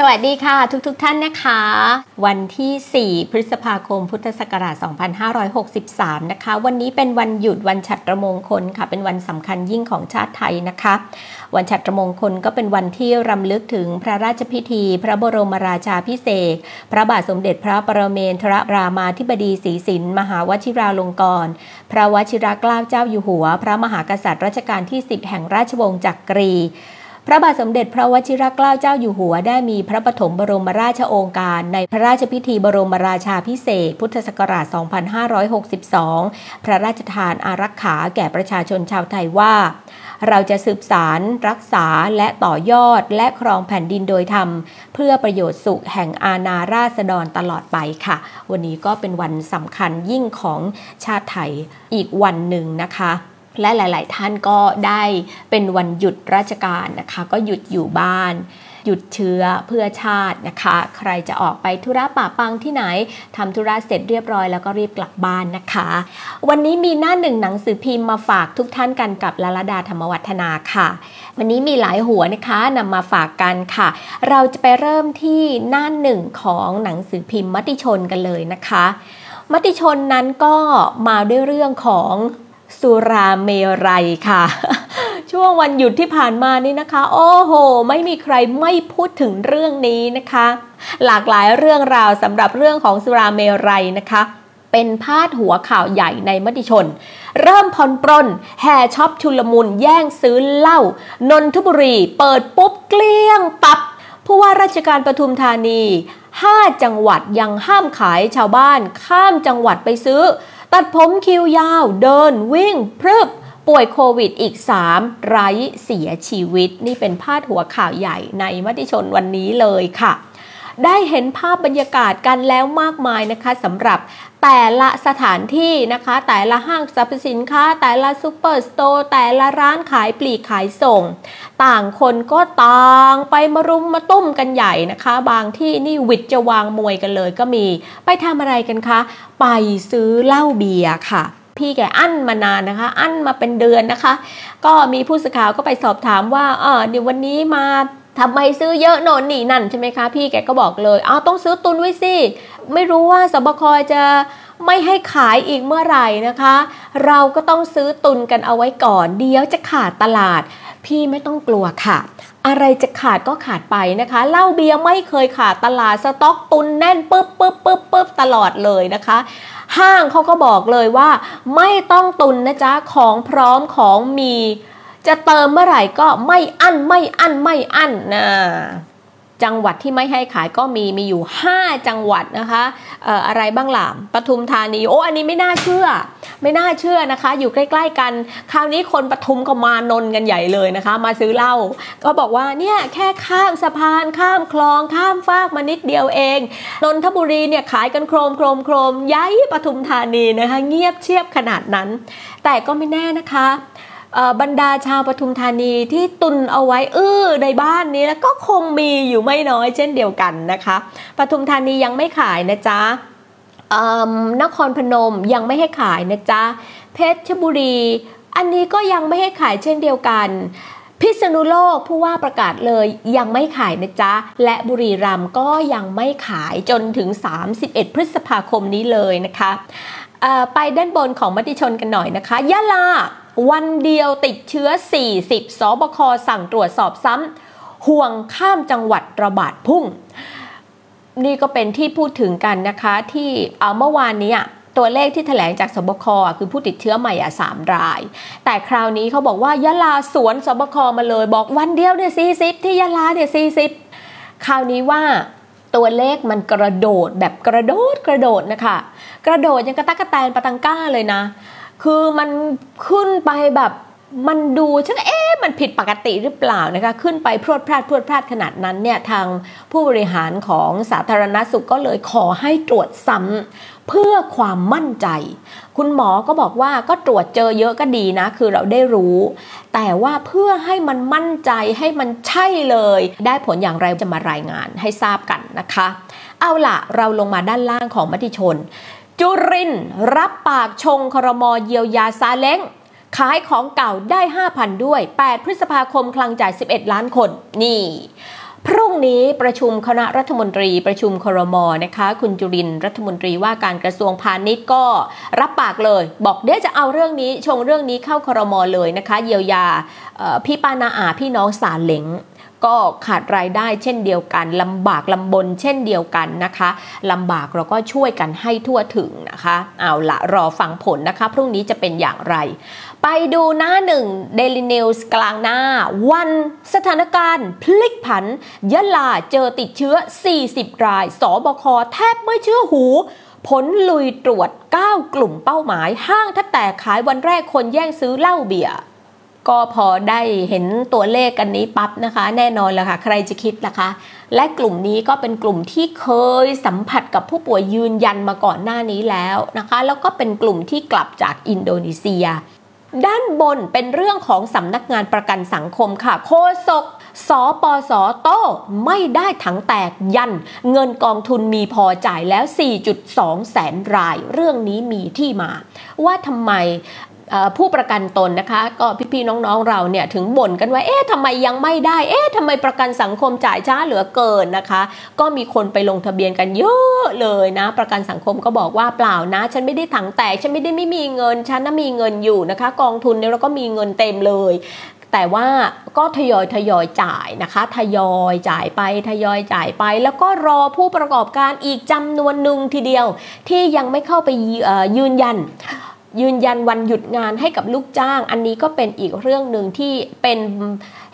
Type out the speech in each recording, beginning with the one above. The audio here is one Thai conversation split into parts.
สวัสดีค่ะทุกๆทท่านนะคะ วันที่ 4 พฤษภาคม พุทธศักราช 2563 นะคะ วันนี้เป็นวันหยุดวันฉัตรมงคลค่ะ เป็นวันสำคัญยิ่งของชาติไทยนะคะ วันฉัตรมงคลก็เป็นวันที่รำลึกถึงพระราชพิธี พระบรมราชาพิเศษ พระบาทสมเด็จพระปรเมนทรรามาธิบดีศรีสินมหาวชิราลงกรณ์พระวชิรเกล้าเจ้าอยู่หัว พระมหากษัตริย์รัชกาลที่ 10 แห่งราชวงศ์จักรี พระบาทสมเด็จพระวชิรเกล้าเจ้าอยู่หัวได้มีพระปฐมบรมราชโองการ ในพระราชพิธีบรมราชาพิเศษพุทธศักราช 2562 พระราชทานอารักขาแก่ประชาชนชาวไทยว่า เราจะสืบสาร รักษาและต่อยอดและครองแผ่นดินโดยธรรม เพื่อประโยชน์สุขแห่งอาณาราษฎรตลอดไปค่ะ วันนี้ก็เป็นวันสำคัญยิ่งของชาติไทยอีกวันหนึ่งนะคะ และหลาย ๆ ท่านก็ได้เป็นวันหยุดราชการนะคะ ก็หยุดอยู่บ้าน หยุดเชื้อเพื่อชาตินะคะ ใครจะออกไปธุระป่าปังที่ไหนทำธุระเสร็จเรียบร้อยแล้วก็รีบกลับบ้านนะคะ วันนี้มีหน้าหนึ่งหนังสือพิมพ์มาฝากทุกท่านกันกับลลดาธรรมวัฒนาค่ะ วันนี้มีหลายหัวนะคะนำมาฝากกันค่ะ เราจะไปเริ่มที่หน้าหนึ่งของหนังสือพิมพ์มติชนกันเลยนะคะ มติชนนั้นก็มาด้วยเรื่องของ สุราเมรัยค่ะ ช่วงวันหยุดที่ผ่านมานี่นะคะ โอ้โห ไม่มีใครไม่พูดถึงเรื่องนี้นะคะ หลากหลายเรื่องราวสำหรับเรื่องของสุราเมรัยนะคะ เป็นพาดหัวข่าวใหญ่ในมติชน เริ่มผ่อนปรนแห่ช็อปชุลมุนแย่งซื้อเหล้านนทบุรี เปิดปุ๊บเกลี้ยงปับผู้ว่าราชการปทุมธานี 5 จังหวัดยังห้ามขายชาวบ้านข้ามจังหวัดไปซื้อ ตัดผมคิวยาว เดินวิ่งพรึบป่วยโควิดอีก 3 ไร้เสียชีวิต นี่เป็นพาดหัวข่าวใหญ่ในมติชนวันนี้เลยค่ะ ได้เห็นภาพบรรยากาศกันแล้วมากมายนะคะสำหรับแต่ละสถานที่นะคะ แต่ละห้างสรรพสินค้า แต่ละ superstore แต่ละร้านขายปลีกขายส่ง ต่างคนก็ต่างไปมารุมมาตุ้มกันใหญ่นะคะ บางที่นี่หวิดจะวางมวยกันเลยก็มี ไปทำอะไรกันคะ ไปซื้อเหล้าเบียร์ค่ะพี่แกอั้นมานานนะคะ อั้นมาเป็นเดือนนะคะ ก็มีผู้สื่อข่าวก็ไปสอบถามว่าเออเดี๋ยววันนี้มา ทำไมซื้อเยอะโน่นนี่นั่นใช่ไหมคะพี่แกก็บอกเลยอ้าวต้องซื้อตุนไว้สิไม่รู้ว่าสบคจะไม่ให้ขายอีกเมื่อไหร่นะคะ เราก็ต้องซื้อตุนกันเอาไว้ก่อน เดี๋ยวจะขาดตลาด พี่ไม่ต้องกลัวค่ะ อะไรจะขาดก็ขาดไปนะคะเหล้าเบียร์ไม่เคยขาดตลาดสต็อกตุนแน่นปึ๊บปึ๊บปึ๊บปึ๊บตลอดเลยนะคะ ห้างเขาก็บอกเลยว่า ไม่ต้องตุนนะจ๊ะของพร้อมของมี จะเติมเมื่อไหร่ก็ไม่อั้นไม่อั้นไม่อั้นนะจังหวัดที่ไม่ให้ขายก็มีมีอยู่ 5 จังหวัดนะคะอออะไรบ้างล่ะปทุมธานีโอ้อันนี้ไม่น่าเชื่อ ไม่น่าเชื่อนะคะ อยู่ใกล้ ๆ กัน คราวนี้คนปทุมก็มานนกันใหญ่เลยนะคะ มาซื้อเหล้าก็บอกว่าเนี่ยแค่ข้ามสะพานข้ามคลองข้ามฟากมานิดเดียวเองนนทบุรีเนี่ยขายกันโครมโครมโครมย้ายปทุมธานีนะคะ เงียบเชียบขนาดนั้น แต่ก็ไม่แน่นะคะ บรรดาชาวปทุมธานีที่ตุนเอาไว้เออในบ้านนี้แล้วก็คงมีอยู่ไม่น้อยเช่นเดียวกันนะคะปทุมธานียังไม่ขายนะจ๊ะนครพนมยังไม่ให้ขายนะจ๊ะเพชรบุรี อันนี้ก็ยังไม่ให้ขายเช่นเดียวกัน พิษณุโลกผู้ว่าประกาศเลยยังไม่ขายนะจ๊ะ และบุรีรัมย์ก็ยังไม่ขายจนถึง 31 พฤษภาคมนี้เลยนะคะไปด้านบนของมติชนกันหน่อยนะคะยะลา วันเดียวติดเชื้อ 40 สบคสั่งตรวจสอบซ้ำห่วงข้ามจังหวัดระบาดพุ่ง นี่ก็เป็นที่พูดถึงกันนะคะที่เมื่อวานนี้ตัวเลขที่ถแถลงจากสบคคือผู้ติดเชื้อใหม่อะสามราย แต่คราวนี้เขาบอกว่ายะลาสวนสบคมาเลยบอกวันเดียวเนี่ยซีซิที่ยะลาเนี่ยซีซิคราวนี้ว่าตัวเลขมันกระโดดแบบกระโดดกระโดดนะคะ กระโดดยังกระตักกระแตนปะตังก้าเลยนะ คือมันขึ้นไปแบบมันดูชักเอ๊ะมันผิดปกติหรือเปล่านะคะขึ้นไปพรวดพลาดพรวดพลาดขนาดนั้นเนี่ยทางผู้บริหารของสาธารณสุขก็เลยขอให้ตรวจซ้ำเพื่อความมั่นใจ คุณหมอก็บอกว่าก็ตรวจเจอเยอะก็ดีนะ คือเราได้รู้ แต่ว่าเพื่อให้มันมั่นใจให้มันใช่เลย ได้ผลอย่างไรจะมารายงานให้ทราบกันนะคะ เอาล่ะเราลงมาด้านล่างของมติชน จุรินรับปากชงครมเยียวยาซาเล้ง ขายของเก่าได้ 5,000 ด้วย 8 พฤษภาคมคลังจ่าย 11 ล้านคน นี่ พรุ่งนี้ประชุมคณะรัฐมนตรีประชุมครมนะคะ คุณจุรินรัฐมนตรีว่าการกระทรวงพาณิชย์ก็รับปากเลย บอกเดี๋ยวจะเอาเรื่องนี้ชงเรื่องนี้เข้าครมเลยนะคะ เยียวยาพี่ป้านาอาพี่น้องสาเหลง ก็ขาดรายได้เช่นเดียวกันลำบากลำบนเช่นเดียวกันนะคะลำบากเราก็ช่วยกันให้ทั่วถึงนะคะเอาละรอฟังผลนะคะ พรุ่งนี้จะเป็นอย่างไร ไปดูหน้าหนึ่ง Daily News กลางหน้า วันสถานการณ์พลิกผัน ยะลาเจอติดเชื้อ 40 ราย สบคแทบไม่เชื่อหูผลลุยตรวจ 9 กลุ่มเป้าหมาย ห้างถ้าแตกขายวันแรกคนแย่งซื้อเหล้าเบียร์ ก็พอได้เห็นตัวเลขกันนี้ปั๊บนะคะ แน่นอนแล้วค่ะ ใครจะคิดล่ะคะ และกลุ่มนี้ก็เป็นกลุ่มที่เคยสัมผัสกับผู้ป่วยยืนยันมาก่อนหน้านี้แล้วนะคะ แล้วก็เป็นกลุ่มที่กลับจากอินโดนีเซีย ด้านบนเป็นเรื่องของสำนักงานประกันสังคมค่ะ โคศกสปสโต้ไม่ได้ถังแตกยัน เงินกองทุนมีพอจ่ายแล้ว 4.2 แสนราย เรื่องนี้มีที่มา ว่าทำไม ผู้ประกันตนนะคะ ก็พี่ๆน้องๆเราเนี่ยถึงบ่นกันว่าเอ๊ะทำไมยังไม่ได้ เอ๊ะทำไมประกันสังคมจ่ายช้าเหลือเกินนะคะ ก็มีคนไปลงทะเบียนกันเยอะเลยนะ ประกันสังคมก็บอกว่าเปล่านะ ฉันไม่ได้ถังแตกฉันไม่ได้ไม่มีเงินฉันน่ะมีเงินอยู่นะคะ กองทุนเนี่ยเราก็มีเงินเต็มเลยแต่ว่าก็ทยอยทยอยจ่ายนะคะ ทยอยจ่ายไปทยอยจ่ายไป แล้วก็รอผู้ประกอบการอีกจำนวนหนึ่งทีเดียวที่ยังไม่เข้าไปยืนยัน ยืนยันวันหยุดงานให้กับลูกจ้าง อันนี้ก็เป็นอีกเรื่องหนึ่งที่เป็น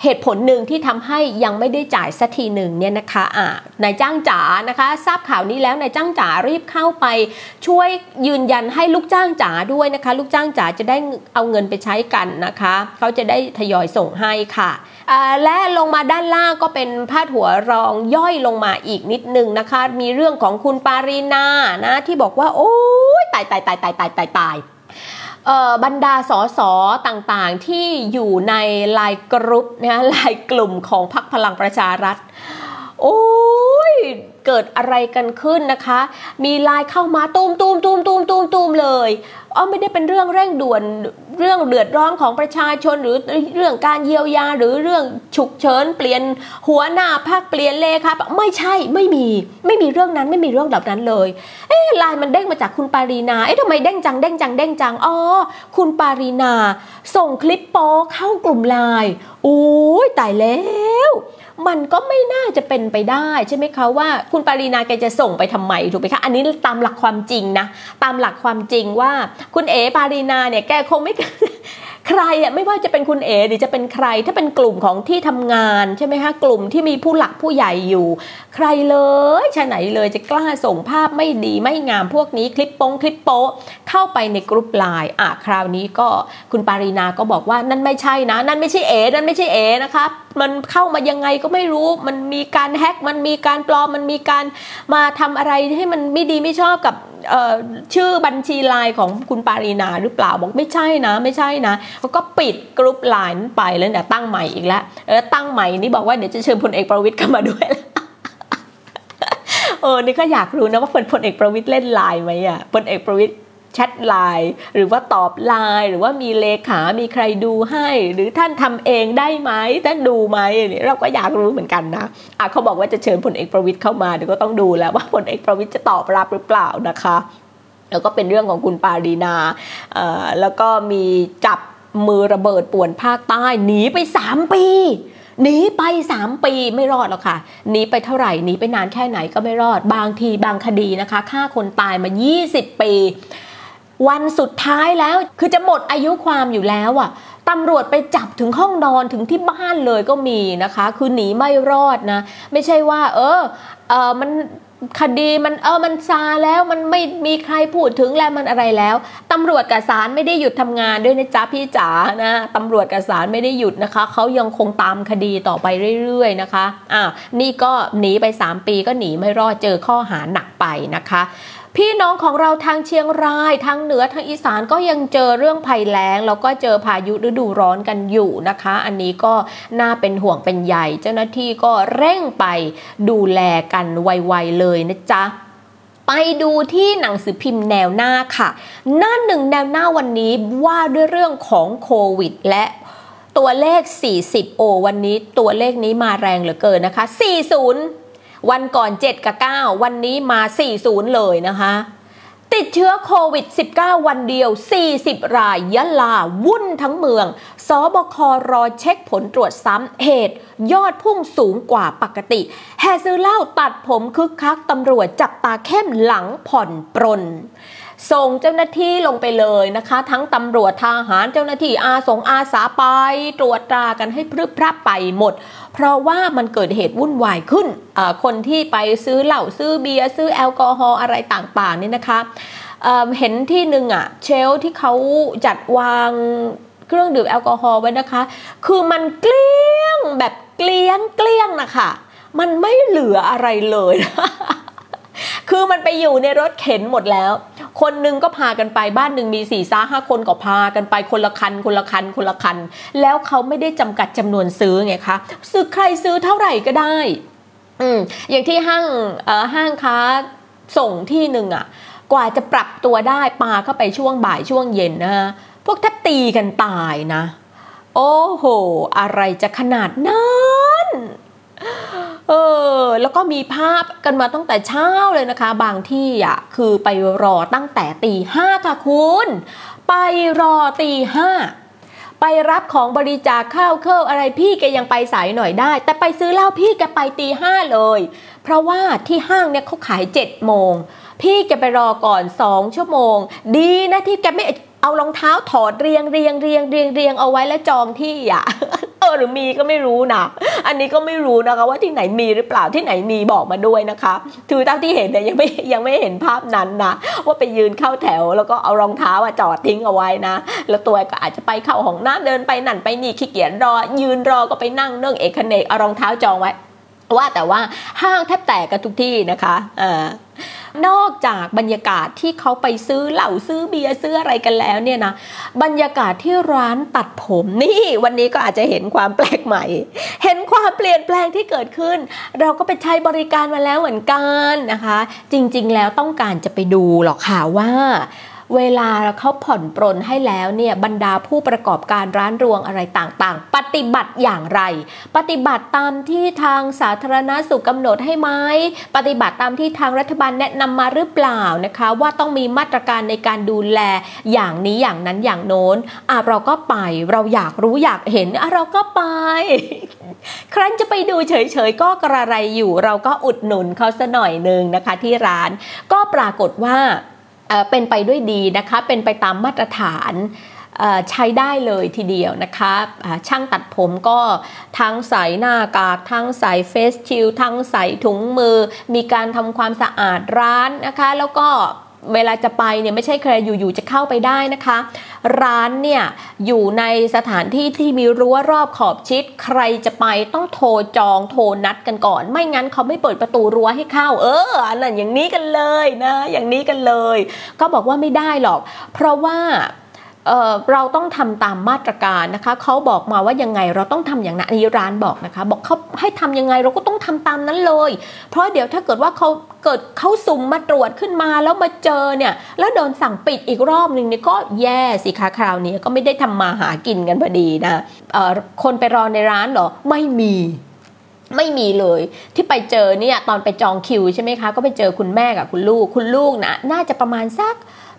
เหตุผลหนึ่งที่ทำให้ยังไม่ได้จ่ายสักทีหนึ่งเนี่ยนะคะอ่านายจ้างจ๋านะคะ ทราบข่าวนี้แล้วนายจ้างจ๋ารีบเข้าไป ช่วยยืนยันให้ลูกจ้างจ๋าด้วยนะคะ ลูกจ้างจ๋าจะได้เอาเงินไปใช้กันนะคะ เขาจะได้ทยอยส่งให้ค่ะและลงมาด้านล่างก็เป็นพาดหัวรองย่อยลงมาอีกนิดนึงนะคะ มีเรื่องของคุณปารีนานะที่บอกว่าโอ้ยตายตายตายตายตายตายตาย บรรดาสสต่างๆที่อยู่ในลายกรุ๊ปนะลายกลุ่มของพรรคพลังประชารัฐ โอ้ยเกิดอะไรกันขึ้นนะคะ มีไลน์เข้ามาตูมตูมตูมตูมตูมตูมเลยอ๋อไม่ได้เป็นเรื่องเร่งด่วนเรื่องเดือดร้อนของประชาชนหรือเรื่องการเยียวยาหรือเรื่องฉุกเฉินเปลี่ยนหัวหน้าพักเปลี่ยนเลขาไม่ใช่ไม่มี ไม่มีเรื่องนั้นไม่มีเรื่องแบบนั้นเลย เอ๊ะไลน์มันเด้งมาจากคุณปารีนาเอ๊ะทำไมเด้งจังเด้งจังเด้งจังอ๋อคุณปารีนา ส่งคลิปโป๊เข้ากลุ่มไลน์โอ้ยตายแล้ว มันก็ไม่น่าจะเป็นไปได้ใช่ไหมคะว่าคุณปารีนาแกจะส่งไปทำไมถูกไหมคะอันนี้ตามหลักความจริงนะตามหลักความจริงว่าคุณเอ๋ปารีนาเนี่ยแกคงไม่ใครอะไม่ว่าจะเป็นคุณเอ๋หรือจะเป็นใคร ถ้าเป็นกลุ่มของที่ทำงานใช่ไหมคะกลุ่มที่มีผู้หลักผู้ใหญ่อยู่ ใครเลยชะไหนเลยจะกล้าส่งภาพไม่ดีไม่งามพวกนี้คลิปโป้งคลิปโป๊เข้าไปในกลุ่มไลน์อะคราวนี้ก็คุณปารีนาก็บอกว่านั่นไม่ใช่นะ นั่นไม่ใช่เอ๋นั่นไม่ใช่เอ๋นะคะ มันเข้ามายังไงก็ไม่รู้ มันมีการแฮ็กมันมีการปลอมมันมีการมาทำอะไรให้มันไม่ดีไม่ชอบกับชื่อบัญชีไลน์ของคุณปารีนาหรือเปล่าบอกไม่ใช่นะ ไม่ใช่นะเขาก็ปิดกรุ๊ปไลน์ไปแล้วเนี่ยตั้งใหม่อีกแล้วเออตั้งใหม่นี่บอกว่าเดี๋ยวจะเชิญพลเอกประวิตรเข้ามาด้วยเออนี่ก็อยากรู้นะว่าพลเอกประวิตรเล่นไลน์ไหมอะพลเอกประวิตร แชทไลน์หรือว่าตอบไลน์หรือว่ามีเลขามีใครดูให้ หรือท่านทำเองได้ไหมท่านดูไหมเนี่ยเราก็อยากรู้เหมือนกันนะอะเขาบอกว่าจะเชิญพลเอกประวิตรเข้ามาเดี๋ยวก็ต้องดูแล้วว่าพลเอกประวิตรจะตอบรับหรือเปล่านะคะ แล้วก็เป็นเรื่องของคุณปารีนาแล้วก็มีจับมือระเบิดป่วนภาคใต้หนีไป 3 ปีหนีไป 3 ปีไม่รอดหรอกค่ะหนีไปเท่าไหร่หนีไปนานแค่ไหนก็ไม่รอด บางทีบางคดีนะคะฆ่าคนตายมา 20 ปี วันสุดท้ายแล้วคือจะหมดอายุความอยู่แล้วอะ่ะตำรวจไปจับถึงห้องนอนถึงที่บ้านเลยก็มีนะคะ คือหนีไม่รอดนะ ไม่ใช่ว่า เออเออมันคดีมันเออมันซาแล้วมันไม่มีใครพูดถึงแล้วมันอะไรแล้วตำรวจกับศาลไม่ได้หยุดทำงานด้วยนะจ๊ะพี่จ๋านะตำรวจกับศาลไม่ได้หยุดนะคะเขายังคงตามคดีต่อไปเรื่อยๆนะคะอ่านี่ก็หนีไป 3 ปีก็หนีไม่รอดเจอข้อหาหนักไปนะคะ พี่น้องของเราทางเชียงรายทางเหนือทางอีสานก็ยังเจอเรื่องภัยแล้ง แล้วก็เจอพายุฤดูร้อนกันอยู่นะคะ อันนี้ก็น่าเป็นห่วงเป็นใหญ่เจ้าหน้าที่ก็เร่งไปดูแลกันไวๆเลยนะจ๊ะไปไปดูที่หนังสือพิมพ์แนวหน้าค่ะ หน้าหนึ่งแนวหน้าวันนี้ว่าด้วยเรื่องของโควิด และตัวเลข 40 โอ วันนี้ตัวเลขนี้มาแรงเหลือเกินนะคะ 40 วันก่อน 7 กับ 9 วันนี้มา 40 เลยนะคะ ติดเชื้อโควิด 19 วันเดียว 40 รายยะลา วุ่นทั้งเมือง สบครอเช็คผลตรวจซ้ำเหตุ ยอดพุ่งสูงกว่าปกติ แห่ซื้อเหล้าตัดผมคึกคักตำรวจจับตาเข้มหลังผ่อนปรน ส่งเจ้าหน้าที่ลงไปเลยนะคะ ทั้งตำรวจทหารเจ้าหน้าที่อาสงอาสาไป ตรวจตรากันให้พรึบพรับไปหมด เพราะว่ามันเกิดเหตุวุ่นวายขึ้น คนที่ไปซื้อเหล้าซื้อเบียร์ซื้อแอลกอฮอล์อะไรต่างๆนี่นะคะเเห็นที่หนึ่งอะเชลที่เขาจัดวางเครื่องดื่มแอลกอฮอล์ไว้นะคะ คือมันเกลี้ยงแบบเกลี้ยงเกลี้ยงนะคะ มันไม่เหลืออะไรเลย คือมันไปอยู่ในรถเข็นหมดแล้ว คนนึงก็พากันไปบ้านหนึ่งมีสี่ซ้าห้าคนก็พากันไปคนละคัน คนละคัน คนละคัน แล้วเขาไม่ได้จำกัดจำนวนซื้อไงคะซื้อใครซื้อเท่าไหร่ก็ได้ อืมอย่างที่ห้างห้างค้าส่งที่หนึ่งอะกว่าจะปรับตัวได้ปาเข้าไปช่วงบ่ายช่วงเย็นนะพวกแทบตีกันตายนะ โอ้โห อะไรจะขนาดนั้น เออ แล้วก็มีภาพกันมาตั้งแต่เช้าเลยนะคะ บางที่อะคือไปรอตั้งแต่ตีห้าค่ะคุณ ไปรอตีห้าไปรับของบริจาคข้าวเครื่องอะไรพี่แกยังไปสายหน่อยได้ แต่ไปซื้อเหล้าพี่แกไปตีห้าเลย เพราะว่าที่ห้างเนี่ยเขาขายเจ็ดโมงพี่แกไปรอก่อนสองชั่วโมง ดีนะที่แกไม่ เอารองเท้าถอดเรียงเรียงเรียงเรียงเรียงเอาไว้แล้วจองที่อะเออหรือมีก็ไม่รู้นะ อันนี้ก็ไม่รู้นะคะว่าที่ไหนมีหรือเปล่าที่ไหนมีบอกมาด้วยนะคะถือตั้งที่เห็นเนี่ยยังไม่ยังไม่เห็นภาพนั้นนะว่าไปยืนเข้าแถว แล้วก็เอารองเท้าอะจอดทิ้งเอาไว้นะ แล้วตัวก็อาจจะไปเข้าห้องน้ำเดินไปนั่นไปนี่ขี้เกียจรอ ยืนรอก็ไปนั่งเนื่องเอกเนกเอารองเท้าจองไว้ ว่าแต่ว่าห้างแทบแตกกันทุกที่นะคะอนอกจากบรรยากาศที่เขาไปซื้อเหล้าซื้อเบียร์ซื้ออะไรกันแล้วเนี่ยนะบรรยากาศที่ร้านตัดผมนี่ วันนี้ก็อาจจะเห็นความแปลกใหม่ เห็นความเปลี่ยนแปลงที่เกิดขึ้น เราก็ไปใช้บริการมาแล้วเหมือนกันนะคะ จริงๆแล้วต้องการจะไปดูหรอกค่ะว่า เวลาเขาผ่อนปรนให้แล้วเนี่ยบรรดาผู้ประกอบการร้านรวงอะไรต่างๆ ปฏิบัติอย่างไร ปฏิบัติตามที่ทางสาธารณาสุขกำหนดให้ไหมปฏิบัติตามที่ทางรัฐบาลแนะนำมาหรือเปล่านะคะ ว่าต้องมีมาตรการในการดูแลอย่างนี้อย่างนั้นอย่างโน้นอะเราก็ไปเราอยากรู้อยากเห็นอะเราก็ไป ครั้นจะไปดูเฉยๆก็กระไรอยู่ เราก็อุดหนุนเขาสัหน่อยนึงนะคะ ที่ร้านก็ปรากฏว่า เป็นไปด้วยดีนะคะ เป็นไปตามมาตรฐานใช้ได้เลยทีเดียวนะคะช่างตัดผมก็ทั้งใส่หน้ากากทั้งใส่เฟสชิลทั้งใส่ถุงมือ มีการทำความสะอาดร้านนะคะ แล้วก็ เวลาจะไปเนี่ยไม่ใช่ใครอยู่ๆจะเข้าไปได้นะคะ ร้านเนี่ยอยู่ในสถานที่ที่มีรั้วรอบขอบชิด ใครจะไปต้องโทรจองโทรนัดกันก่อน ไม่งั้นเขาไม่เปิดประตูรั้วให้เข้า เอออันนั้นอย่างนี้กันเลยนะ อย่างนี้กันเลย ก็บอกว่าไม่ได้หรอก เพราะว่า เเราต้องทำตามมาตรการนะคะเขาบอกมาว่ายังไงเราต้องทำอย่างนั้นอันนี้ร้านบอกนะคะ บอกเขาให้ทำยังไงเราก็ต้องทำตามนั้นเลย เพราะเดี๋ยวถ้าเกิดว่าเขาเกิดเขาสุ่มมาตรวจขึ้นมาแล้วมาเจอเนี่ย แล้วโดนสั่งปิดอีกรอบหนึ่งนี่ก็แย่สิคะคราวนี้ก็ไม่ได้ทำมาหากินกันพอดีนะคนไปรอในร้านเหรอไม่มีไม่มีเลยที่ไปเจอเนี่ยตอนไปจองคิวใช่ไหมคะ ก็ไปเจอคุณแม่กับคุณลูก คุณลูกนะน่าจะประมาณสัก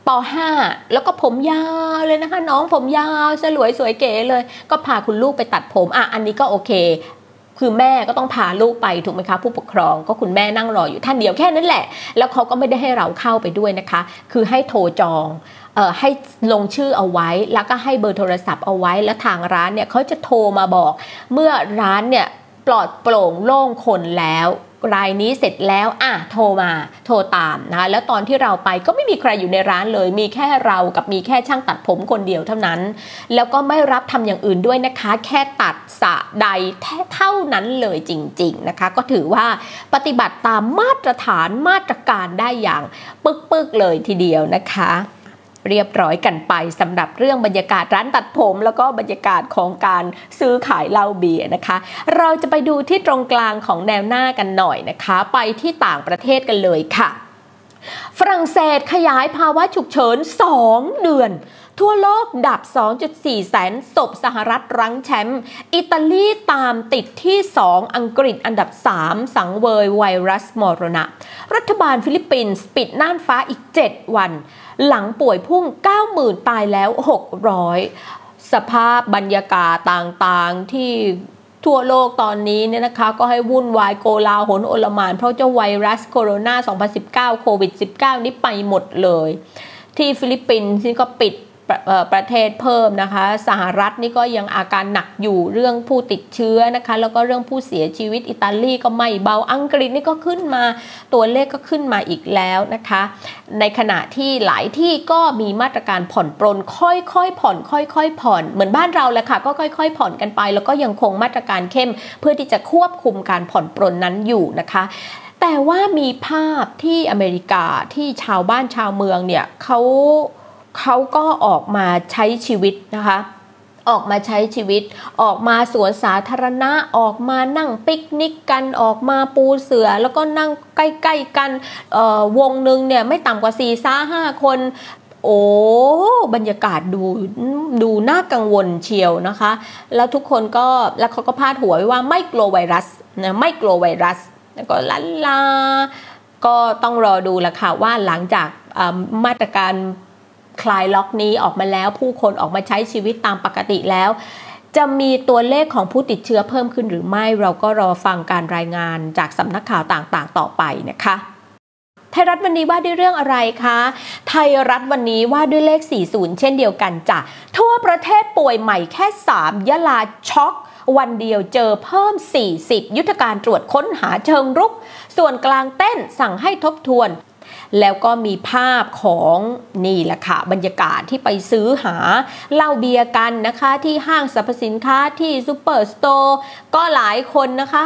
ป .5 แล้วก็ผมยาวเลยนะคะ น้องผมยาวสลวยสวยเก๋เลย ก็พาคุณลูกไปตัดผมอะอันนี้ก็โอเค คือแม่ก็ต้องพาลูกไปถูกไหมคะผู้ปกครองก็คุณแม่นั่งรออยู่ท่านเดียวแค่นั้นแหละ แล้วเขาก็ไม่ได้ให้เราเข้าไปด้วยนะคะ คือให้โทรจองออให้ลงชื่อเอาไว้ แล้วก็ให้เบอร์โทรศัพท์เอาไว้ แล้วทางร้านเนี่ยเขาจะโทรมาบอก เมื่อร้านเนี่ยปลอดโปร่งโล่งคนแล้ว รายนี้เสร็จแล้วอะโทรมาโทรตามนะคะแล้วตอนที่เราไปก็ไม่มีใครอยู่ในร้านเลย มีแค่เรากับมีแค่ช่างตัดผมคนเดียวเท่านั้น แล้วก็ไม่รับทำอย่างอื่นด้วยนะคะ แค่ตัดสะใดเท่านั้นเลยจริง ๆนะคะ ก็ถือว่าปฏิบัติตามมาตรฐานมาตรการได้อย่างปึกๆเลยทีเดียวนะคะ เรียบร้อยกันไปสำหรับเรื่องบรรยากาศร้านตัดผม แล้วก็บรรยากาศของการซื้อขายเหล้าเบียร์นะคะ เราจะไปดูที่ตรงกลางของแนวหน้ากันหน่อยนะคะ ไปที่ต่างประเทศกันเลยค่ะ ฝรั่งเศสขยายภาวะฉุกเฉิน 2 เดือนทั่วโลกดับ 2.4 แสนศพสหรัฐรั้งแชมป์ อิตาลีตามติดที่ 2 อังกฤษอันดับ 3 สังเวยไวรัสมรณะ รัฐบาลฟิลิปปินส์ปิดน่านฟ้าอีก 7 วัน หลังป่วยพุ่ง 90,000 ตายแล้ว 600 สภาพบรรยากาศต่างๆที่ทั่วโลกตอนนี้เนี่ยนะคะก็ให้วุ่นวายโกลาหลอลหม่าน เพราะเจ้าไวรัสโคโรนา 2019 โควิด -19 นี้ไปหมดเลย ที่ฟิลิปปินส์นี่ก็ปิด ประเทศเพิ่มนะคะ สหรัฐนี่ก็ยังอาการหนักอยู่เรื่องผู้ติดเชื้อนะคะ แล้วก็เรื่องผู้เสียชีวิตอิตาลีก็ไม่เบาอังกฤษนี่ก็ขึ้นมาตัวเลขก็ขึ้นมาอีกแล้วนะคะ ในขณะที่หลายที่ก็มีมาตรการผ่อนปรนค่อยๆผ่อน ค่อยๆผ่อน เหมือนบ้านเราแหละค่ะก็ค่อย ๆ ผ่อนกันไป แล้วก็ยังคงมาตรการเข้ม เพื่อที่จะควบคุมการผ่อนปรนนั้นอยู่นะคะแต่ว่ามีภาพที่อเมริกาที่ชาวบ้านชาวเมืองเนี่ยเขา เขาก็ออกมาใช้ชีวิตนะคะออกมาใช้ชีวิต ออกมาสวนสาธารณะ ออกมานั่งปิกนิกกัน ออกมาปูเสือ แล้วก็นั่งใกล้ๆกันวงหนึ่งเนี่ยไม่ต่ำกว่า4ี่ซ่าห้าคน โอ้บรรยากาศดูดูน่ากังวลเชียวนะคะ แล้วทุกคนก็แล้วเขาก็พาดหัวไว้ว่าไม่กลัวไวรัสนะไม่กลัวไวรัส แล้วก็ลันลา ก็ต้องรอดูละค่ะว่าหลังจากมาตรการ คลายล็อกนี้ออกมาแล้ว ผู้คนออกมาใช้ชีวิตตามปกติแล้ว จะมีตัวเลขของผู้ติดเชื้อเพิ่มขึ้นหรือไม่เราก็รอฟังการรายงานจากสำนักข่าวต่างๆ ต่อไปนะคะไทยรัฐวันนี้ว่าด้วยเรื่องอะไรคะ ไทยรัฐวันนี้ว่าด้วยเลข 40 เช่นเดียวกันจ้ะ ทั่วประเทศป่วยใหม่แค่ 3 ยะลาช็อกวันเดียวเจอเพิ่ม 40 ยุทธการตรวจค้นหาเชิงรุก ส่วนกลางเต้นสั่งให้ทบทวน แล้วก็มีภาพของนี่แหละค่ะบรรยากาศที่ไปซื้อหาเหล้าเบียร์กันนะคะ ที่ห้างสรรพสินค้าที่ซูเปอร์สโตร์ก็หลายคนนะคะ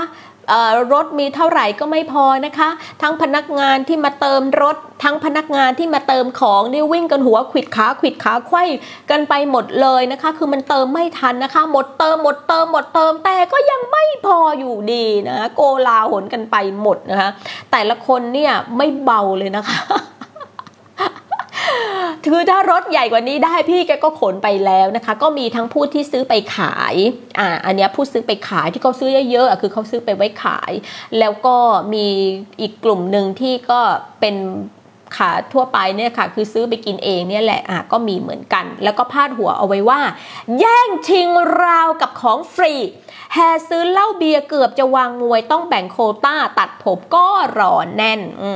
รสมีเท่าไหร่ก็ไม่พอนะคะ ทั้งพนักงานที่มาเติมรถ ทั้งพนักงานที่มาเติมของนี่วิ่งกันหัวขวิดขาขวิดขาไขว้กันไปหมดเลยนะคะ คือมันเติมไม่ทันนะคะ หมดเติมหมดเติมหมดเติมแต่ก็ยังไม่พออยู่ดีนะโกลาหนกันไปหมดนะคะ แต่ละคนเนี่ยไม่เบาเลยนะคะ คือถ้ารถใหญ่กว่านี้ได้พี่แกก็ขนไปแล้วนะคะ ก็มีทั้งผู้ที่ซื้อไปขายอ่าอันนี้ผู้ซื้อไปขายที่เขาซื้อเยอะๆคือเขาซื้อไปไว้ขาย แล้วก็มีอีกกลุ่มหนึ่งที่ก็เป็นขาทั่วไปเนี่ยค่ะ คือซื้อไปกินเองเนี่ยแหละอะก็มีเหมือนกัน แล้วก็พาดหัวเอาไว้ว่า แย่งชิงราวกับของฟรีแฮซื้อเหล้าเบียร์เกือบจะวางมวยต้องแบ่งโคต้าตัดผมก็รอแน่น อื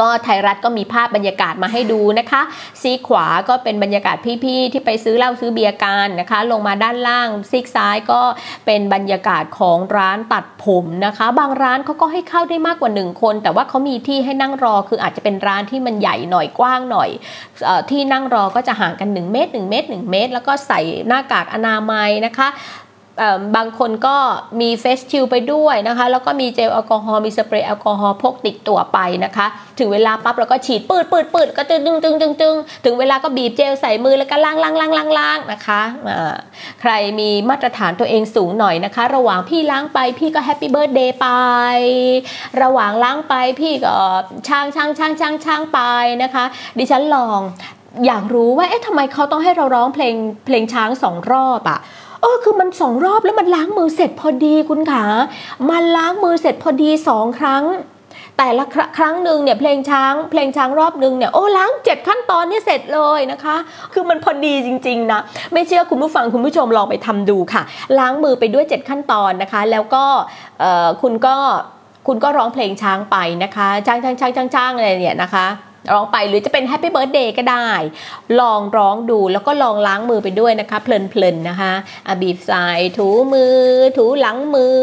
ก็ไทยรัฐก็มีภาพบรรยากาศมาให้ดูนะคะ ซีขวาก็เป็นบรรยากาศพี่ๆที่ไปซื้อเหล้าซื้อเบียร์กันนะคะ ลงมาด้านล่างซีกซ้ายก็เป็นบรรยากาศของร้านตัดผมนะคะ บางร้านเขาก็ให้เข้าได้มากกว่า 1 คน แต่ว่าเขามีที่ให้นั่งรอคืออาจจะเป็นร้านที่มันใหญ่หน่อยกว้างหน่อยอที่นั่งรอก็จะห่างกัน 1 เมตร 1 เมตร 1 เมตร แล้วก็ใส่หน้ากากอนามัยนะคะ บางคนก็มี face shield ไปด้วยนะคะ แล้วก็มีเจลแอลกอฮอล์มีสเปรย์แอลกอฮอล์พกติดตัวไปนะคะ ถึงเวลาปั๊บเราก็ฉีดปืดปืดปืดก็ตึงตึงตึงตึงตึงถึงเวลาก็บีบเจลใส่มือแล้วก็ล้างล้างล้างล้างล้างนะคะใครมีมาตรฐานตัวเองสูงหน่อยนะคะ ระหว่างพี่ล้างไปพี่ก็ Happy Birthday ไป ระหว่างล้างไปพี่ก็ช้างช้างช้างช้างช้างไปนะคะ ดิฉันลองอยากรู้ว่าเอ๊ะทำไมเขาต้องให้เราร้องเพลงเพลงช้างสองรอบอะ เออคือมันสองรอบแล้วมันล้างมือเสร็จพอดีคุณขามันล้างมือเสร็จพอดีสองครั้ง แต่ละครั้งหนึ่งเนี่ยเพลงช้าง เพลงช้างรอบหนึ่งเนี่ยโอ้ล้างเจ็ดขั้นตอนนี่เสร็จเลยนะคะ คือมันพอดีจริงๆนะไม่เชื่อคุณผู้ฟังคุณผู้ชมลองไปทำดูค่ะ ล้างมือไปด้วย 7 ขั้นตอนนะคะ แล้วก็คุณก็คุณก็ร้องเพลงช้างไปนะคะช้างช้างช้างช้างช้างอะไรเนี่ยนะคะ ร้องไปหรือจะเป็น Happy Birthday ก็ได้ ลองร้องดูแล้วก็ลองล้างมือไปด้วยนะคะ เพลินๆนะคะอะบีบใส่ถูมือ ถูหลังมือ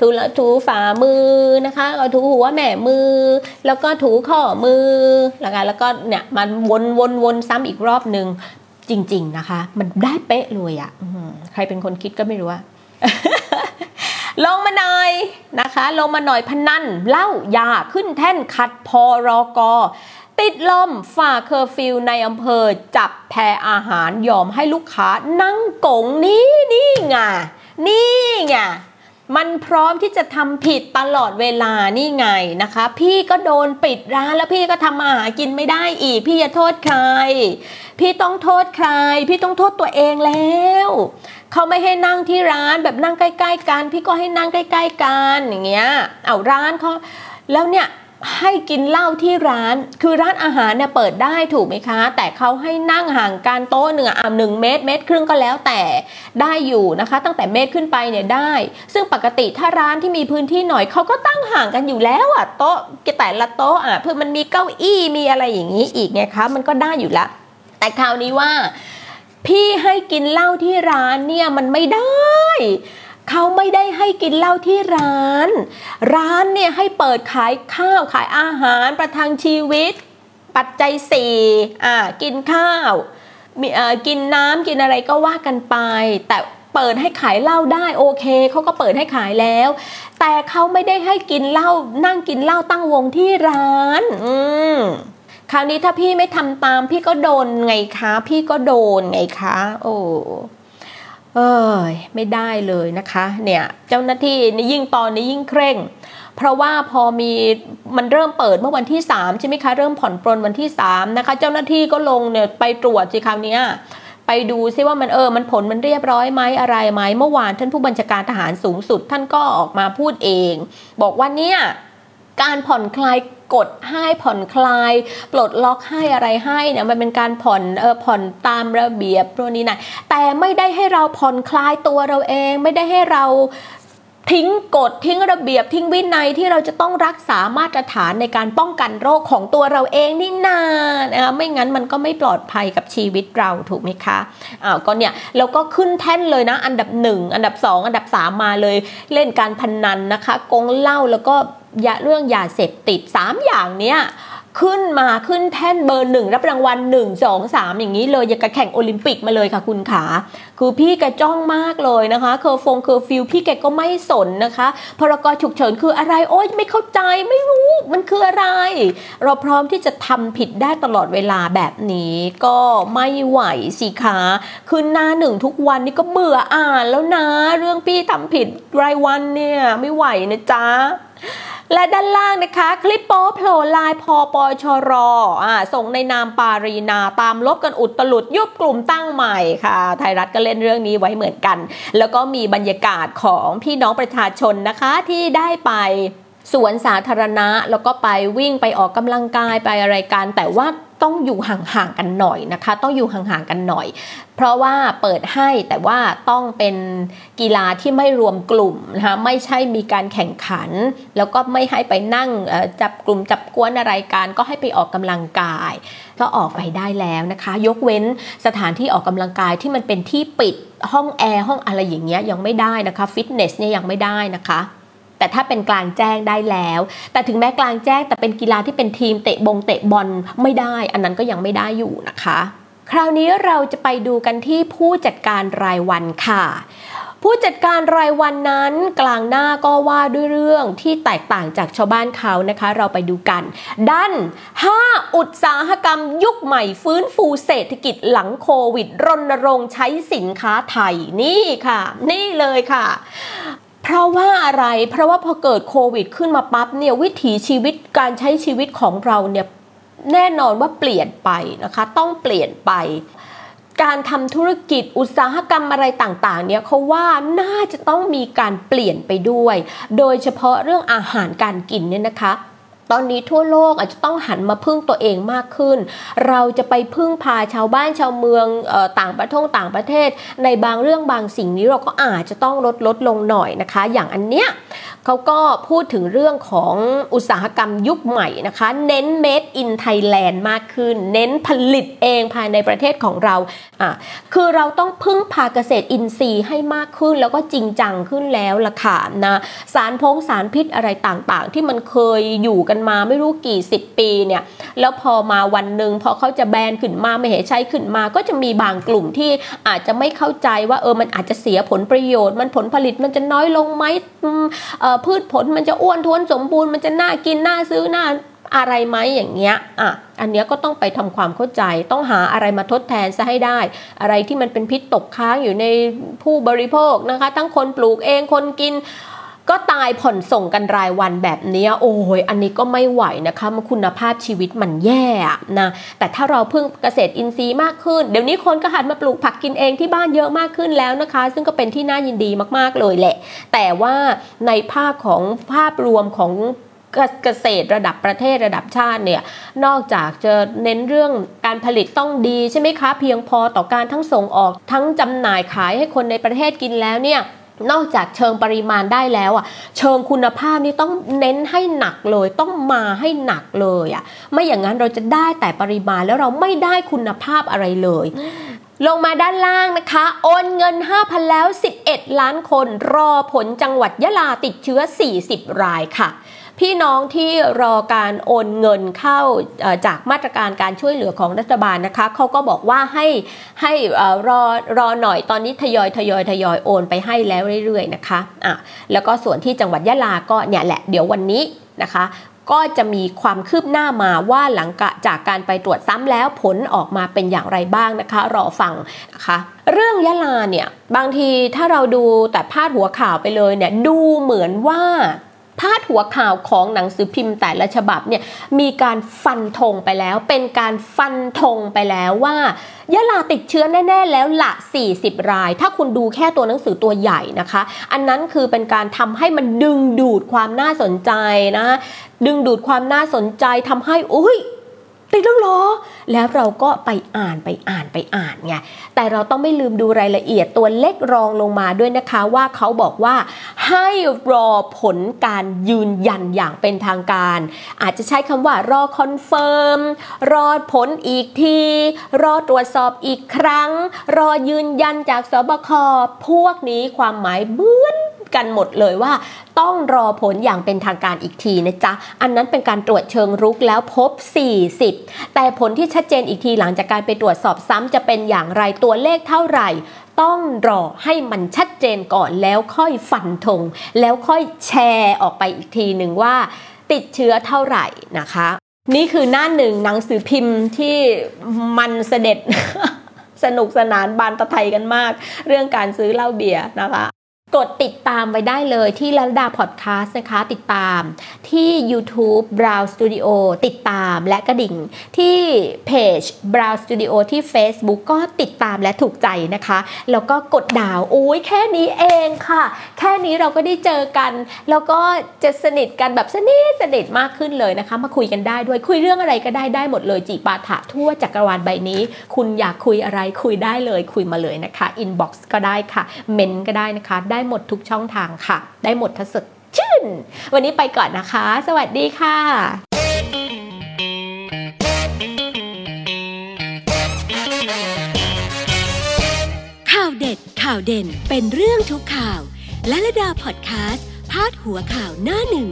ถูถูฝ่ามือนะคะเอาถูหัวแม่มือ แล้วก็ถูข้อมือแล้วกันแล้วก็เนี่ยมันวนวนวนซ้ำอีกรอบหนึ่งจริง ๆนะคะ มันได้เป๊ะเลยอะ่ะใครเป็นคนคิดก็ไม่รู้อะลงมาหน่อยนะคะ ลงมาหน่อยพนันเล่ายาขึ้นแท่นขัดพอรอกอ ติดลมฝ่าเคอร์ฟิวในอำเภอจับแพรอาหารยอมให้ลูกค้านั่งกงนี่นี่ไงนี่ไงมันพร้อมที่จะทำผิดตลอดเวลานี่ไงนะคะ พี่ก็โดนปิดร้านแล้วพี่ก็ทำมาหากินไม่ได้อีก พี่จะโทษใคร พี่ต้องโทษใคร พี่ต้องโทษตัวเองแล้วเขาไม่ให้นั่งที่ร้านแบบนั่งใกล้ ๆ กัน พี่ก็ให้นั่งใกล้ ๆ กันอย่างเงี้ยเอาร้านเขาแล้วเนี่ย ให้กินเหล้าที่ร้าน คือร้านอาหารเนี่ยเปิดได้ถูกไหมคะ แต่เขาให้นั่งห่างกันโต๊ะหนึ่งอะหนึ่งเมตรเมตรครึ่งก็แล้วแต่ได้อยู่นะคะ ตั้งแต่เมตรขึ้นไปเนี่ยได้ ซึ่งปกติถ้าร้านที่มีพื้นที่หน่อยเขาก็ตั้งห่างกันอยู่แล้วอะโต๊ะแต่ละโต๊ะอะเพื่อมันมีเก้าอี้มีอะไรอย่างนี้อีกไงคะมันก็ได้อยู่ละแต่คราวนี้ว่า พี่ให้กินเหล้าที่ร้านเนี่ยมันไม่ได้ เขาไม่ได้ให้กินเหล้าที่ร้าน ร้านเนี่ยให้เปิดขายข้าวขายอาหารประทังชีวิต ปัจจัยสี่อ่ากินข้าวมีเอ่อกินน้ำกินอะไรก็ว่ากันไป แต่เปิดให้ขายเหล้าได้โอเคเขาก็เปิดให้ขายแล้ว แต่เขาไม่ได้ให้กินเหล้านั่งกินเหล้าตั้งวงที่ร้าน อืมคราวนี้ถ้าพี่ไม่ทำตามพี่ก็โดนไงคะ พี่ก็โดนไงคะ โอ้ เอ้ยไม่ได้เลยนะคะเนี่ยเจ้าหน้าที่นี่ยิ่งตอนนี้ยิ่งเคร่ง เพราะว่าพอมีมันเริ่มเปิดเมื่อวันที่ 3 ใช่ไหมคะเริ่มผ่อนปรนวันที่ 3 นะคะ เจ้าหน้าที่ก็ลงเนี่ยไปตรวจสิคราวนี้ไปดูซิว่ามันเออมันผลมันเรียบร้อยไหมอะไรไหมเมื่อวานท่านผู้บัญชาการทหารสูงสุด ท่านก็ออกมาพูดเอง บอกว่าเนี่ยการผ่อนคลาย กดให้ผ่อนคลาย ปลดล็อกให้อะไรให้เนี่ยมันเป็นการผ่อนเออผ่อนตามระเบียบพวกนี้นะแต่ไม่ได้ให้เราผ่อนคลายตัวเราเอง ไม่ได้ให้เราทิ้งกฎทิ้งระเบียบทิ้งวินัยที่เราจะต้องรักษามาตรฐานในการป้องกันโรคของตัวเราเองนี่นานะคะไม่งั้นมันก็ไม่ปลอดภัยกับชีวิตเราถูกไหมคะอ้าวก็เนี่ยเราก็ขึ้นแท่นเลยนะ อันดับหนึ่งอันดับสองอันดับสามมาเลยเล่นการพนันนะคะก๊งเหล้าแล้วก็ ยาเรื่องยาเสพติด 3 อย่างเนี้ยขึ้นมาขึ้นแท่นเบอร์หนึ่งรับรางวัล1 2 3อย่างนี้เลยอย่างกับแข่งโอลิมปิกมาเลยค่ะคุณขาคือพี่แกจ๋องมากเลยนะคะ เคอร์ฟงเคอร์ฟิวพี่แกก็ไม่สนนะคะพ.ร.ก.ฉุกเฉินคืออะไรโอ๊ยไม่เข้าใจไม่รู้มันคืออะไร เราพร้อมที่จะทำผิดได้ตลอดเวลาแบบนี้ก็ไม่ไหวสิคะคือหน้าหนึ่งทุกวันนี่ก็เบื่ออ่านแล้วนะ เรื่องพี่ทำผิดรายวันเนี่ยไม่ไหวนะจ๊ะ และด้านล่างนะคะ คลิปโป๊โผล่ลายพอปอชรอ่าส่งในนามปารีนาตามลบกันอุดตลุดยุบกลุ่มตั้งใหม่ค่ะ ไทยรัฐก็เล่นเรื่องนี้ไว้เหมือนกัน แล้วก็มีบรรยากาศของพี่น้องประชาชนนะคะที่ได้ไปสวนสาธารณะ แล้วก็ไปวิ่งไปออกกำลังกายไปอะไรกันแต่ว่า ต้องอยู่ห่างๆกันหน่อยนะคะ ต้องอยู่ห่างๆกันหน่อย เพราะว่าเปิดให้แต่ว่าต้องเป็นกีฬาที่ไม่รวมกลุ่มนะคะไม่ใช่มีการแข่งขัน แล้วก็ไม่ให้ไปนั่งจับกลุ่มจับกวนอะไรกันก็ให้ไปออกกำลังกาย ก็ออกไปได้แล้วนะคะ ยกเว้นสถานที่ออกกำลังกายที่มันเป็นที่ปิดห้องแอร์ห้องอะไรอย่างเงี้ยยังไม่ได้นะคะฟิตเนสเนี่ยยังไม่ได้นะคะ แต่ถ้าเป็นกลางแจ้งได้แล้ว แต่ถึงแม้กลางแจ้งแต่เป็นกีฬาที่เป็นทีมเตะบงเตะบอลไม่ได้ อันนั้นก็ยังไม่ได้อยู่นะคะ คราวนี้เราจะไปดูกันที่ผู้จัดการรายวันค่ะผู้จัดการรายวันนั้นกลางหน้าก็ว่าด้วยเรื่องที่แตกต่างจากชาวบ้านเขานะคะ เราไปดูกันดัน5 อุตสาหกรรมยุคใหม่ฟื้นฟูเศรษฐกิจหลังโควิด รณรงค์ใช้สินค้าไทยนี่ค่ะ นี่เลยค่ะ เพราะว่าอะไร เพราะว่าพอเกิดโควิด ขึ้นมาปั๊บเนี่ยวิถีชีวิตการใช้ชีวิตของเราเนี่ยแน่นอนว่าเปลี่ยนไปนะคะ ต้องเปลี่ยนไป การทำธุรกิจอุตสาหกรรมอะไรต่างๆ เนี่ยเขาว่าน่าจะต้องมีการเปลี่ยนไปด้วย โดยเฉพาะเรื่องอาหารการกินเนี่ยนะคะ ตอนนี้ทั่วโลกอาจจะต้องหันมาพึ่งตัวเองมากขึ้น เราจะไปพึ่งพาชาวบ้านชาวเมืองออต่างประเทศต่างประเทศ ในบางเรื่องบางสิ่งนี้เราก็อาจจะต้องลดลดลงหน่อยนะคะ อย่างอันเนี้ยเขาก็พูดถึงเรื่องของอุตสาหกรรมยุคใหม่นะคะ เน้น made in Thailand มากขึ้น เน้นผลิตเองภายในประเทศของเราอะคือเราต้องพึ่งพาเกษตรอินทรีย์ให้มากขึ้น แล้วก็จริงจังขึ้นแล้วล่ะค่ะนะสารพงสารพิษอะไรต่างๆ ที่มันเคยอยู่กันมาไม่รู้กี่สิบปีเนี่ยแล้วพอมาวันหนึ่งพอเขาจะแบนขึ้นมาไม่เห็นใช้ขึ้นมา ก็จะมีบางกลุ่มที่อาจจะไม่เข้าใจว่าเออมันอาจจะเสียผลประโยชน์ มันผลผลิตมันจะน้อยลงไหมพืชผลมันจะอ้วนท้วนสมบูรณ์มันจะน่ากินน่าซื้อน่าอะไรไหมอย่างเงี้ยอะอันเนี้ยก็ต้องไปทำความเข้าใจ ต้องหาอะไรมาทดแทนซะให้ได้ อะไรที่มันเป็นพิษตกค้างอยู่ในผู้บริโภคนะคะ ทั้งคนปลูกเองคนกิน ก็ตายผ่อนส่งกันรายวันแบบนี้โอ้ยอันนี้ก็ไม่ไหวนะคะมันคุณภาพชีวิตมันแย่นะแต่ถ้าเราเพึ่งเกษตรอินทรีย์มากขึ้น เดี๋ยวนี้คนก็หันมาปลูกผักกินเองที่บ้านเยอะมากขึ้นแล้วนะคะ ซึ่งก็เป็นที่น่ายินดีมากๆเลยแหละ แต่ว่าในภาคของภาพรวมของเกษตรระดับประเทศระดับชาติเนี่ยนอกจากจะเน้นเรื่องการผลิตต้องดีใช่ไหมคะ เพียงพอต่อการทั้งส่งออกทั้งจำหน่ายขายให้คนในประเทศกินแล้วเนี่ย นอกจากเชิงปริมาณได้แล้วอะเชิงคุณภาพนี่ต้องเน้นให้หนักเลย ต้องมาให้หนักเลยอะไม่อย่างนั้นเราจะได้แต่ปริมาณแล้วเราไม่ได้คุณภาพอะไรเลย ลงมาด้านล่างนะคะ โอนเงิน 5,000 แล้ว 11 ล้านคน รอผลจังหวัดยะลาติดเชื้อ 40 รายค่ะ พี่น้องที่รอการโอนเงินเข้าจากมาตรการการช่วยเหลือของรัฐบาลนะคะเขาก็บอกว่าให้ให้รอรอหน่อยตอนนี้ทยอยทยอยทยอยโอนไปให้แล้วเรื่อยๆนะคะอะแล้วก็ส่วนที่จังหวัดยะลาก็เนี่ยแหละเดี๋ยววันนี้นะคะก็จะมีความคืบหน้ามาว่าหลังจากการไปตรวจซ้ำแล้วผลออกมาเป็นอย่างไรบ้างนะคะ รอฟังนะคะเรื่องยะลาเนี่ยบางทีถ้าเราดูแต่พาดหัวข่าวไปเลยเนี่ยดูเหมือนว่า พาดหัวข่าวของหนังสือพิมพ์แต่ละฉบับเนี่ยมีการฟันธงไปแล้ว เป็นการฟันธงไปแล้วว่ายะลาติดเชื้อแน่ ๆ แล้วละ 40 ราย ถ้าคุณดูแค่ตัวหนังสือตัวใหญ่นะคะ อันนั้นคือเป็นการทำให้มันดึงดูดความน่าสนใจนะ ดึงดูดความน่าสนใจทำให้อุ้ย ติดแล้วหรอ แล้วเราก็ไปอ่านไปอ่านไปอ่านไง แต่เราต้องไม่ลืมดูรายละเอียดตัวเล็กรองลงมาด้วยนะคะว่าเขาบอกว่า ให้รอผลการยืนยันอย่างเป็นทางการ อาจจะใช้คำว่ารอ confirm รอผลอีกที รอตรวจสอบอีกครั้ง รอยืนยันจากสบค พวกนี้ความหมายเบื้อน กันหมดเลยว่า ต้องรอผลอย่างเป็นทางการอีกทีนะจ๊ะ อันนั้นเป็นการตรวจเชิงรุกแล้วพบ 40 แต่ผลที่ชัดเจนอีกทีหลังจากการไปตรวจสอบซ้ำจะเป็นอย่างไรตัวเลขเท่าไหร่ต้องรอให้มันชัดเจนก่อนแล้วค่อยฟันธงแล้วค่อยแชร์ออกไปอีกทีหนึ่งว่า ติดเชื้อเท่าไหร่นะคะ นี่คือหน้าหนึ่งหนังสือพิมพ์ที่มันเสด็จสนุกสนานบานตะไทยกันมาก เรื่องการซื้อเหล้าเบียร์นะคะ กดติดตามไว้ได้เลยที่ลัดาพอดแคสต์นะคะ ติดตามที่ YouTube Brow Studio ติดตามและกระดิ่งที่เพจ Brow Studio ที่ Facebook ก็ติดตามและถูกใจนะคะ แล้วก็กดดาวโอ้ยแค่นี้เองค่ะ แค่นี้เราก็ได้เจอกัน แล้วก็จะสนิทกันแบบสนิทสนิทมากขึ้นเลยนะคะ มาคุยกันได้ด้วยคุยเรื่องอะไรก็ได้ได้หมดเลยจีปาถะทั่วจักรวาลใบนี้ คุณอยากคุยอะไรคุยได้เลยคุยมาเลยนะคะ inbox ก็ได้ค่ะเมนก็ได้นะคะได้หมดทุกช่องทางค่ะ ได้หมดทั้งสดชื่น วันนี้ไปก่อนนะคะ สวัสดีค่ะข่าวเด็ดข่าวเด่นเป็นเรื่องทุกข่าว และระดาพอดแคสต์พาดหัวข่าวหน้าหนึ่ง